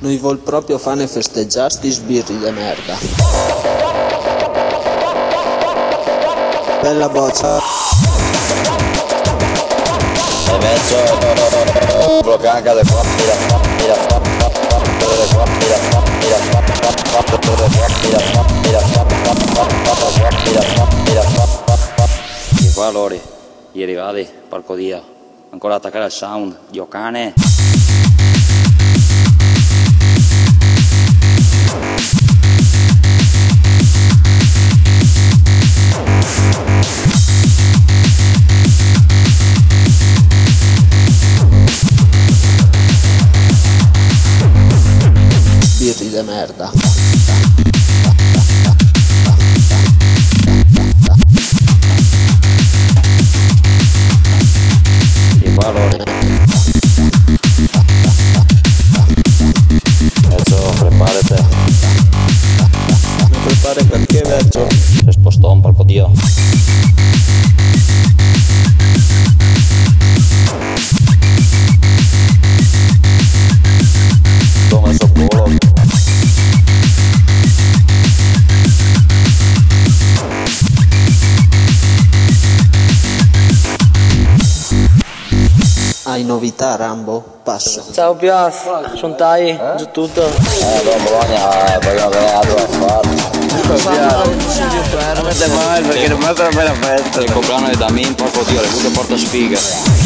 Noi vol proprio fare festeggiare sti sbirri de merda. Bella boccia. E mezzo blocca le qua, mira, mira, mira, E qua Lori, gli arrivati, porco dio, ancora attaccare al sound, dio cane. De merda. E qua Lori. Mezzo, preparate, Mi prepare perché verso. se spostò un porco novità Rambo? Passo. Ciao Piaf, sono Tai, giù tutto. Eh, con Bologna vogliono vedere altro a fare. Veramente male perché non è una bella festa. Il compleanno è da me, porco dio, le pure porta sfiga.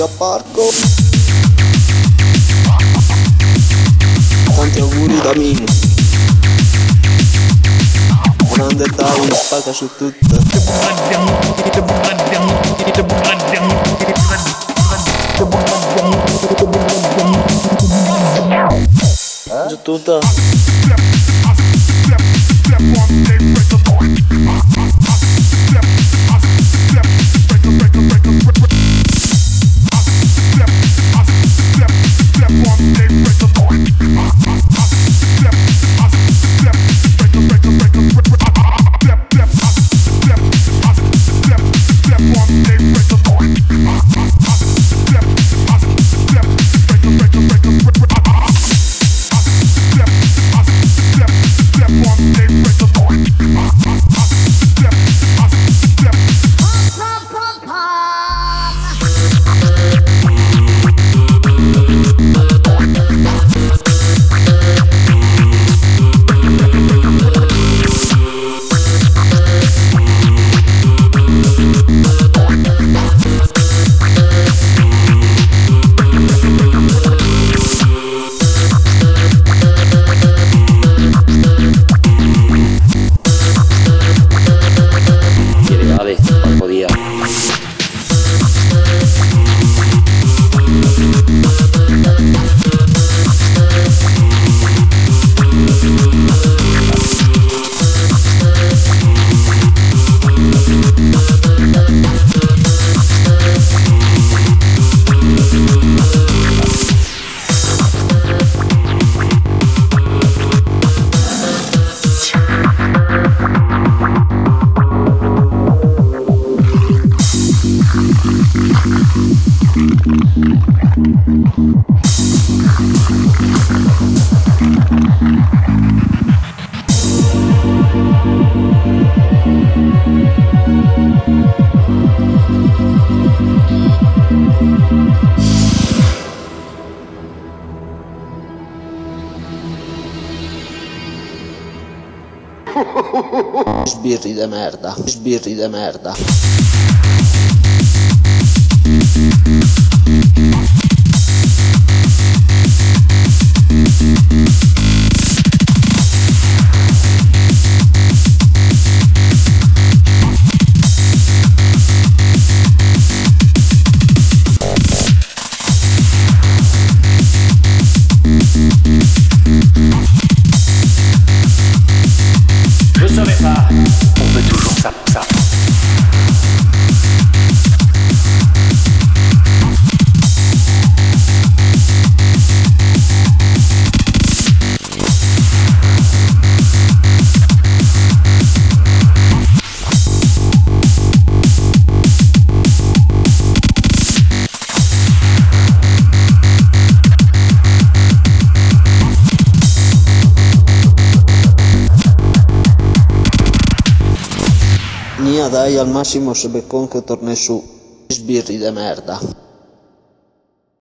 Io porco. Tanti auguri da Min. Grande Town, spacca su tutto. Giù tutto. Sbirri de merda. Sbirri de merda. Dai al massimo se Becconco torna su. Sbirri de merda.